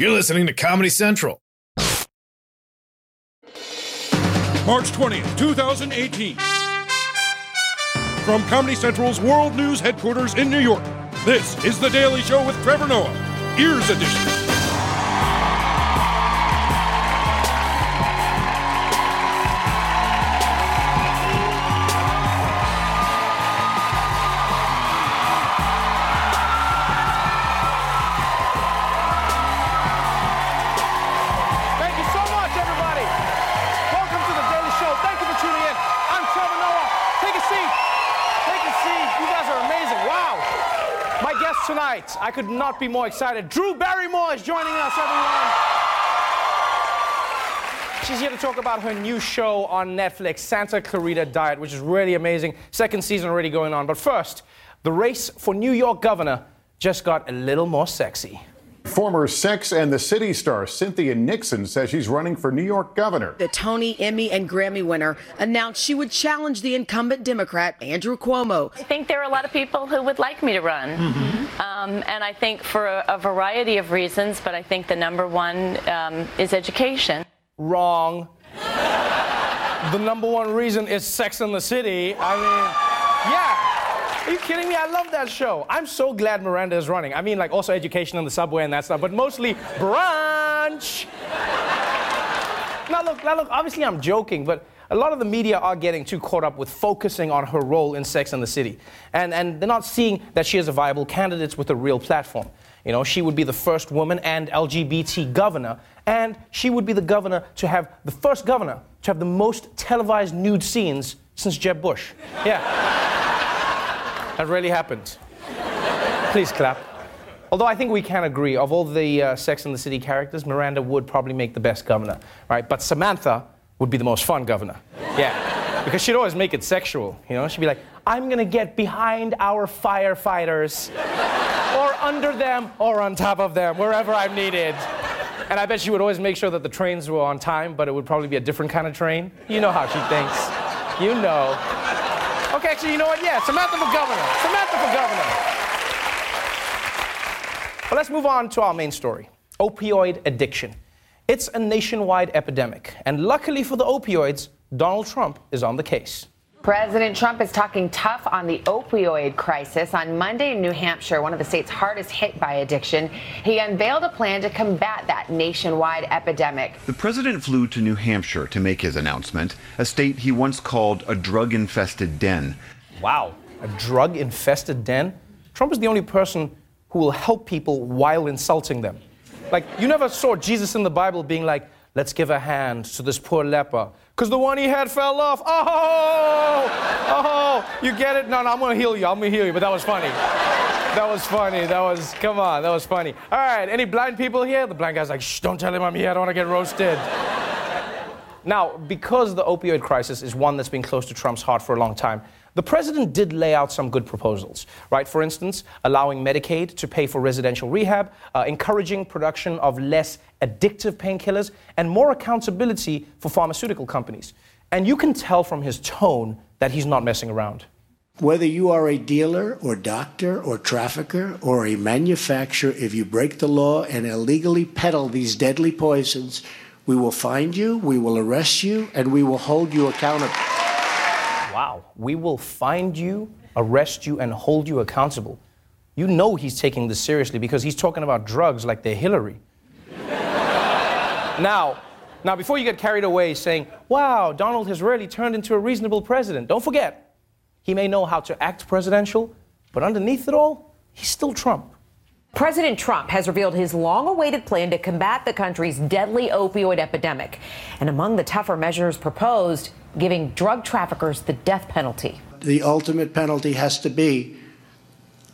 You're listening to Comedy Central. March 20th, 2018. From Comedy Central's World News headquarters in New York, this is The Daily Show with Trevor Noah, Ears Edition. I could not be more excited. Drew Barrymore is joining us, everyone. She's here to talk about her new show on Netflix, Santa Clarita Diet, which is really amazing. Second season already going on. But first, the race for New York governor just got a little more sexy. Former Sex and the City star Cynthia Nixon says she's running for New York governor. The Tony, Emmy, and Grammy winner announced she would challenge the incumbent Democrat, Andrew Cuomo. I think there are a lot of people who would like me to run. Um, and I think for a, a variety of reasons, but I think the number one um, is education. Wrong. the number one reason is Sex and the City. I mean, yeah. Are you kidding me? I love that show. I'm so glad Miranda is running. I mean, like, also education on the subway and that stuff, but mostly brunch. now, look, now, look, obviously I'm joking, but a lot of the media are getting too caught up with focusing on her role in Sex and the City. And, and they're not seeing that she is a viable candidate with a real platform. You know, she would be the first woman and LGBT governor, and she would be the governor to have, the first governor to have the most televised nude scenes since Jeb Bush. Yeah. That really happened. Please clap. Although I think we can agree, of all the uh, Sex and the City characters, Miranda would probably make the best governor, right? But Samantha would be the most fun governor. Yeah. Because she'd always make it sexual, you know? She'd be like, I'm gonna get behind our firefighters, or under them, or on top of them, wherever I'm needed. And I bet she would always make sure that the trains were on time, but it would probably be a different kind of train. You know how she thinks. You know. Okay, actually, you know what? Yeah, Samantha for governor. Samantha for governor. But let's move on to our main story opioid addiction. It's a nationwide epidemic, and luckily for the opioids, Donald Trump is on the case. President Trump is talking tough on the opioid crisis. On Monday in New Hampshire, one of the states hardest hit by addiction, he unveiled a plan to combat that nationwide epidemic. The president flew to New Hampshire to make his announcement, a state he once called a drug infested den. Wow, a drug infested den? Trump is the only person who will help people while insulting them. Like, you never saw Jesus in the Bible being like, let's give a hand to this poor leper, because the one he had fell off. Oh, oh, you get it? No, no, I'm gonna heal you. I'm gonna heal you, but that was funny. That was funny. That was, come on, that was funny. All right, any blind people here? The blind guy's like, shh, don't tell him I'm here. I don't wanna get roasted. Now, because the opioid crisis is one that's been close to Trump's heart for a long time, the president did lay out some good proposals, right? For instance, allowing Medicaid to pay for residential rehab, uh, encouraging production of less addictive painkillers, and more accountability for pharmaceutical companies. And you can tell from his tone that he's not messing around. Whether you are a dealer or doctor or trafficker or a manufacturer, if you break the law and illegally peddle these deadly poisons, we will find you, we will arrest you, and we will hold you accountable. Wow, we will find you, arrest you, and hold you accountable. You know he's taking this seriously because he's talking about drugs like they're Hillary. Now, now, before you get carried away saying, wow, Donald has really turned into a reasonable president, don't forget, he may know how to act presidential, but underneath it all, he's still Trump. President Trump has revealed his long awaited plan to combat the country's deadly opioid epidemic. And among the tougher measures proposed, giving drug traffickers the death penalty. The ultimate penalty has to be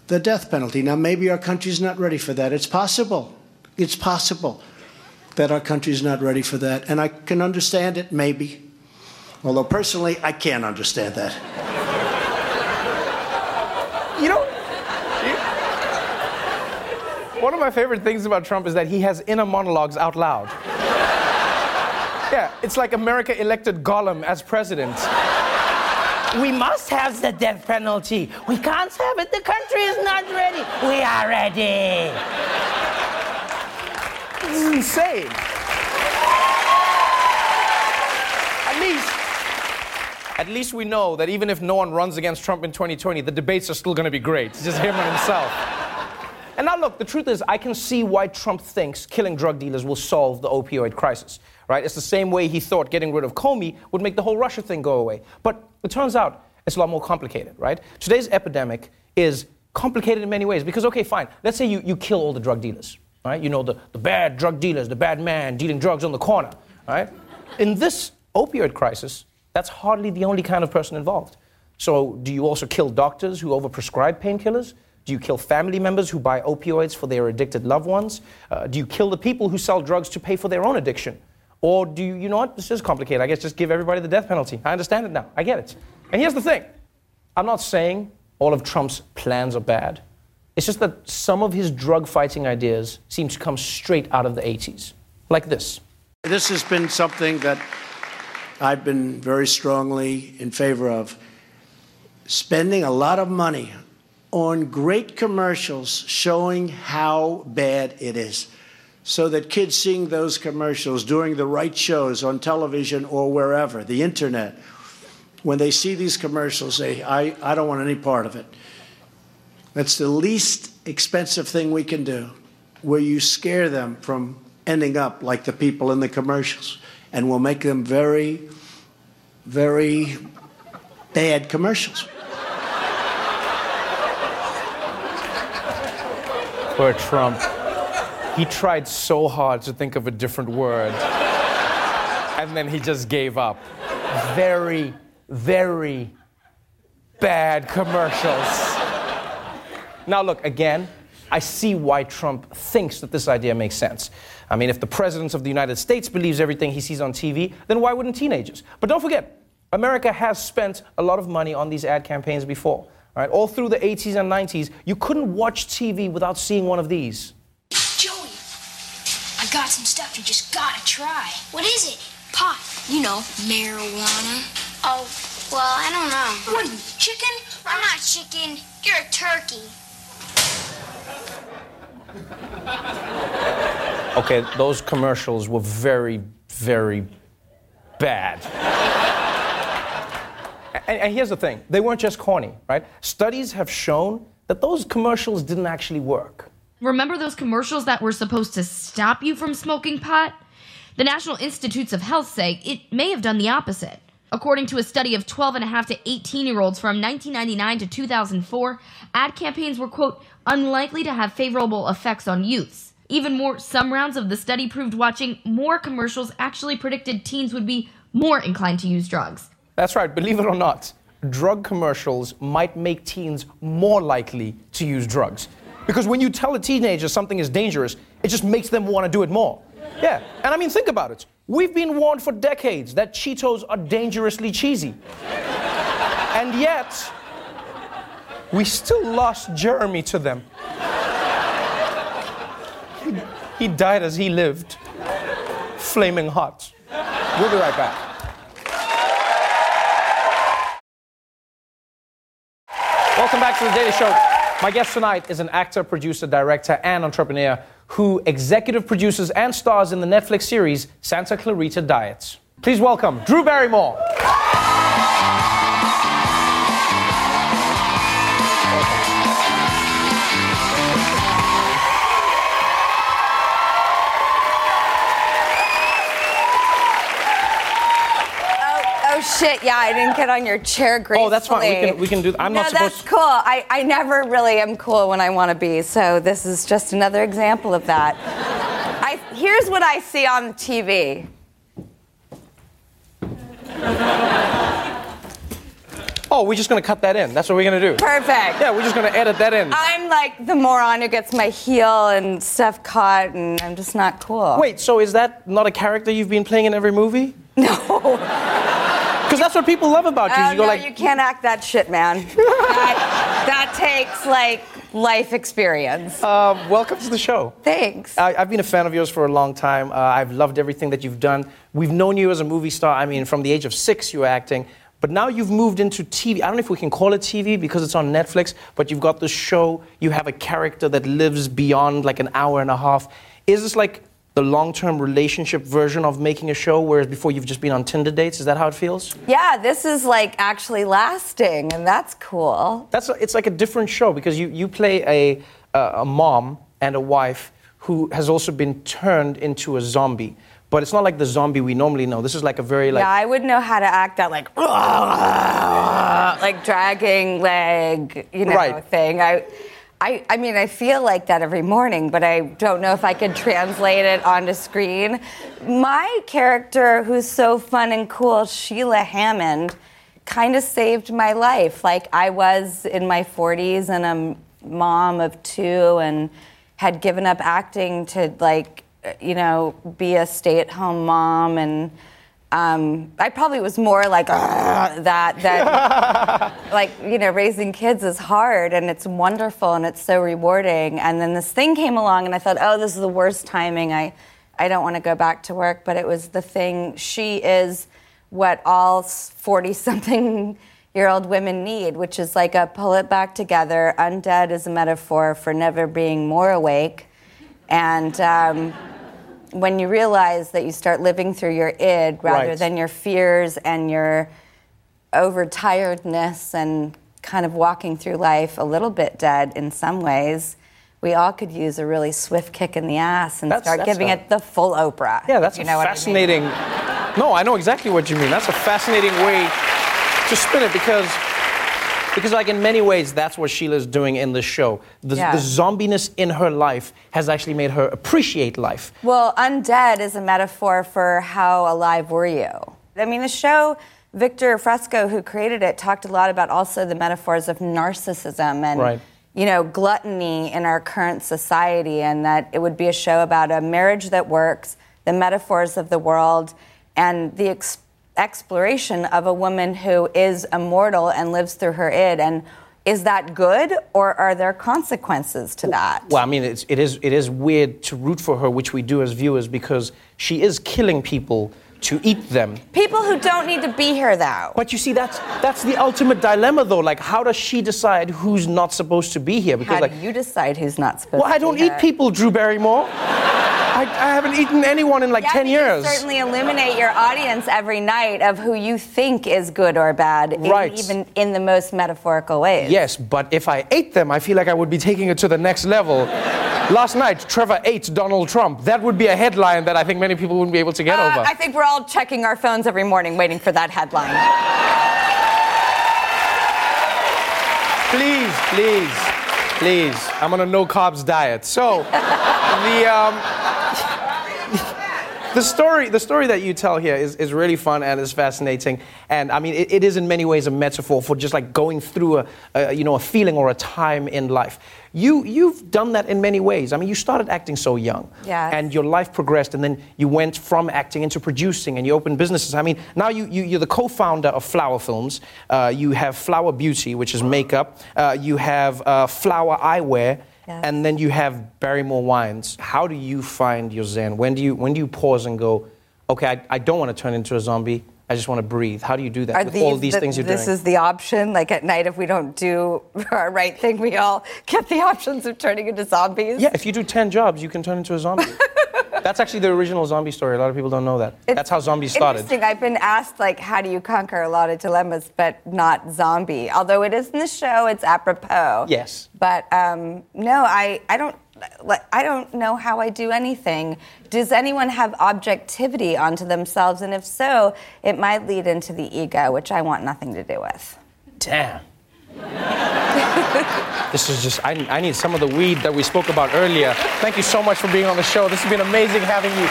the death penalty. Now, maybe our country's not ready for that. It's possible. It's possible that our country's not ready for that. And I can understand it, maybe. Although personally, I can't understand that. You know, one of my favorite things about Trump is that he has inner monologues out loud. Yeah, it's like America elected Gollum as president. We must have the death penalty. We can't have it. The country is not ready. We are ready. Insane. At least, at least we know that even if no one runs against Trump in 2020, the debates are still going to be great. It's just him and himself. And now, look, the truth is, I can see why Trump thinks killing drug dealers will solve the opioid crisis, right? It's the same way he thought getting rid of Comey would make the whole Russia thing go away. But it turns out it's a lot more complicated, right? Today's epidemic is complicated in many ways because, okay, fine, let's say you, you kill all the drug dealers, right? You know, the, the bad drug dealers, the bad man dealing drugs on the corner, right? In this opioid crisis, that's hardly the only kind of person involved. So, do you also kill doctors who overprescribe painkillers? Do you kill family members who buy opioids for their addicted loved ones? Uh, do you kill the people who sell drugs to pay for their own addiction? Or do you, you know what? This is complicated. I guess just give everybody the death penalty. I understand it now. I get it. And here's the thing I'm not saying all of Trump's plans are bad. It's just that some of his drug fighting ideas seem to come straight out of the 80s, like this. This has been something that I've been very strongly in favor of. Spending a lot of money on great commercials showing how bad it is. So that kids seeing those commercials during the right shows on television or wherever, the internet, when they see these commercials, say, I, I don't want any part of it. That's the least expensive thing we can do, where you scare them from ending up like the people in the commercials. And we'll make them very, very bad commercials. Poor Trump. He tried so hard to think of a different word. And then he just gave up. Very, very bad commercials. Now, look, again, I see why Trump thinks that this idea makes sense. I mean, if the President of the United States believes everything he sees on TV, then why wouldn't teenagers? But don't forget, America has spent a lot of money on these ad campaigns before. Right? All through the 80s and 90s, you couldn't watch TV without seeing one of these. Joey, I got some stuff you just gotta try. What is it? Pot. You know, marijuana. Oh, well, I don't know. What, chicken? I'm not chicken. You're a turkey. Okay, those commercials were very, very bad. and, and here's the thing they weren't just corny, right? Studies have shown that those commercials didn't actually work. Remember those commercials that were supposed to stop you from smoking pot? The National Institutes of Health say it may have done the opposite. According to a study of 12 and a half to 18 year olds from 1999 to 2004, ad campaigns were, quote, unlikely to have favorable effects on youths. Even more, some rounds of the study proved watching more commercials actually predicted teens would be more inclined to use drugs. That's right, believe it or not, drug commercials might make teens more likely to use drugs. Because when you tell a teenager something is dangerous, it just makes them want to do it more. Yeah, and I mean, think about it. We've been warned for decades that Cheetos are dangerously cheesy. and yet, we still lost Jeremy to them. He, he died as he lived, flaming hot. We'll be right back. Welcome back to the Daily Show. My guest tonight is an actor, producer, director, and entrepreneur who executive produces and stars in the Netflix series Santa Clarita Diets. Please welcome Drew Barrymore. Shit! Yeah, I didn't get on your chair gracefully. Oh, that's fine. We can we can do. I'm no, not supposed. that's cool. I, I never really am cool when I want to be. So this is just another example of that. I here's what I see on TV. Oh, we're just gonna cut that in. That's what we're gonna do. Perfect. Yeah, we're just gonna edit that in. I'm like the moron who gets my heel and stuff caught, and I'm just not cool. Wait, so is that not a character you've been playing in every movie? No. Because that's what people love about you. Oh, you go no, like, you can't act that shit, man. that, that takes like life experience. uh, welcome to the show. Thanks. I, I've been a fan of yours for a long time. Uh, I've loved everything that you've done. We've known you as a movie star. I mean, from the age of six, you were acting. But now you've moved into TV. I don't know if we can call it TV because it's on Netflix, but you've got this show. You have a character that lives beyond like an hour and a half. Is this like the long-term relationship version of making a show, whereas before you've just been on Tinder dates? Is that how it feels? Yeah, this is like actually lasting, and that's cool. That's it's like a different show because you you play a uh, a mom and a wife who has also been turned into a zombie. But it's not like the zombie we normally know. This is like a very like yeah, I would know how to act that like like dragging leg, you know, Right. thing. I, I, I mean, I feel like that every morning, but I don't know if I could translate it onto screen. My character, who's so fun and cool, Sheila Hammond, kind of saved my life. Like I was in my 40s and a mom of two, and had given up acting to like, you know, be a stay-at-home mom and. Um, I probably was more like that that like you know raising kids is hard and it's wonderful and it's so rewarding. And then this thing came along and I thought oh this is the worst timing. I I don't want to go back to work but it was the thing she is what all 40 something year old women need which is like a pull it back together. Undead is a metaphor for never being more awake. And um, when you realize that you start living through your id rather Right. than your fears and your overtiredness and kind of walking through life a little bit dead in some ways, we all could use a really swift kick in the ass and That's- start that's giving a- it the full Oprah. Yeah, that's you a know what I mean? fascinating. No, I know exactly what you mean. That's a fascinating way to spin it because, because like in many ways, that's what Sheila's doing in this show. The, Yeah. the zombiness in her life has actually made her appreciate life. Well, undead is a metaphor for how alive were you. I mean, the show, Victor Fresco, who created it, talked a lot about also the metaphors of narcissism and, Right. you know, gluttony in our current society, and that it would be a show about a marriage that works, the metaphors of the world, and the ex- exploration of a woman who is immortal and lives through her id. And is that good, or are there consequences to that? Well, I mean, it's, it is it is weird to root for her, which we do as viewers, because she is killing people to eat them. People who don't need to be here, though. But you see, that's that's the ultimate dilemma, though. Like, how does she decide who's not supposed to be here? How like, do you decide who's not supposed well, I don't eat here? people, Drew Barrymore. I, I haven't eaten anyone in like Yeah, ten but you years. certainly illuminate your audience every night of who you think is good or bad, in- even in the most metaphorical ways. Yes, but if I ate them, I feel like I would be taking it to the next level. Last night, Trevor ate Donald Trump. That would be a headline that I think many people wouldn't be able to get Uh, over. I think we're all checking our phones every morning waiting for that headline. Please, please, please. I'm on a no carbs diet. So, the um, the story, the story that you tell here is, is really fun and is fascinating. And I mean, it, it is in many ways a metaphor for just like going through a, a you know a feeling or a time in life. You you've done that in many ways. I mean, you started acting so young, Yes. and your life progressed, and then you went from acting into producing, and you opened businesses. I mean, now you, you you're the co-founder of Flower Films. Uh, you have Flower Beauty, which is makeup. Uh, you have uh, Flower Eyewear. And then you have Barrymore Wines. How do you find your zen? When do you when do you pause and go, okay, I, I don't want to turn into a zombie. I just want to breathe. How do you do that Are with all these the- things you're this doing? is the option. Like at night, if we don't do our right thing, we all get the options of turning into zombies. yeah, if you do ten jobs, you can turn into a zombie. That's actually the original zombie story. A lot of people don't know that. That's how zombies started. Interesting. I've been asked like, how do you conquer a lot of dilemmas, but not zombie? Although it is in the show, it's apropos. Yes. But um, no, I, I don't. I don't know how I do anything. Does anyone have objectivity onto themselves? And if so, it might lead into the ego, which I want nothing to do with. Damn. this is just, I, I need some of the weed that we spoke about earlier. Thank you so much for being on the show. This has been amazing having you.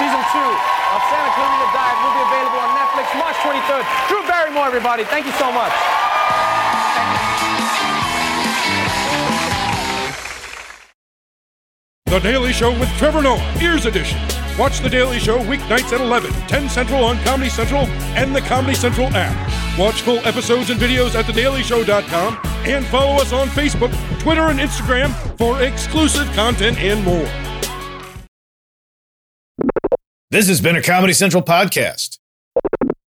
Season two of Santa Clarita Diet will be available on Netflix March 23rd. Drew Barrymore, everybody. Thank you so much. The Daily Show with Trevor Noah, Ears Edition. Watch The Daily Show weeknights at 11, 10 Central on Comedy Central and the Comedy Central app. Watch full episodes and videos at thedailyshow.com and follow us on Facebook, Twitter, and Instagram for exclusive content and more. This has been a Comedy Central podcast.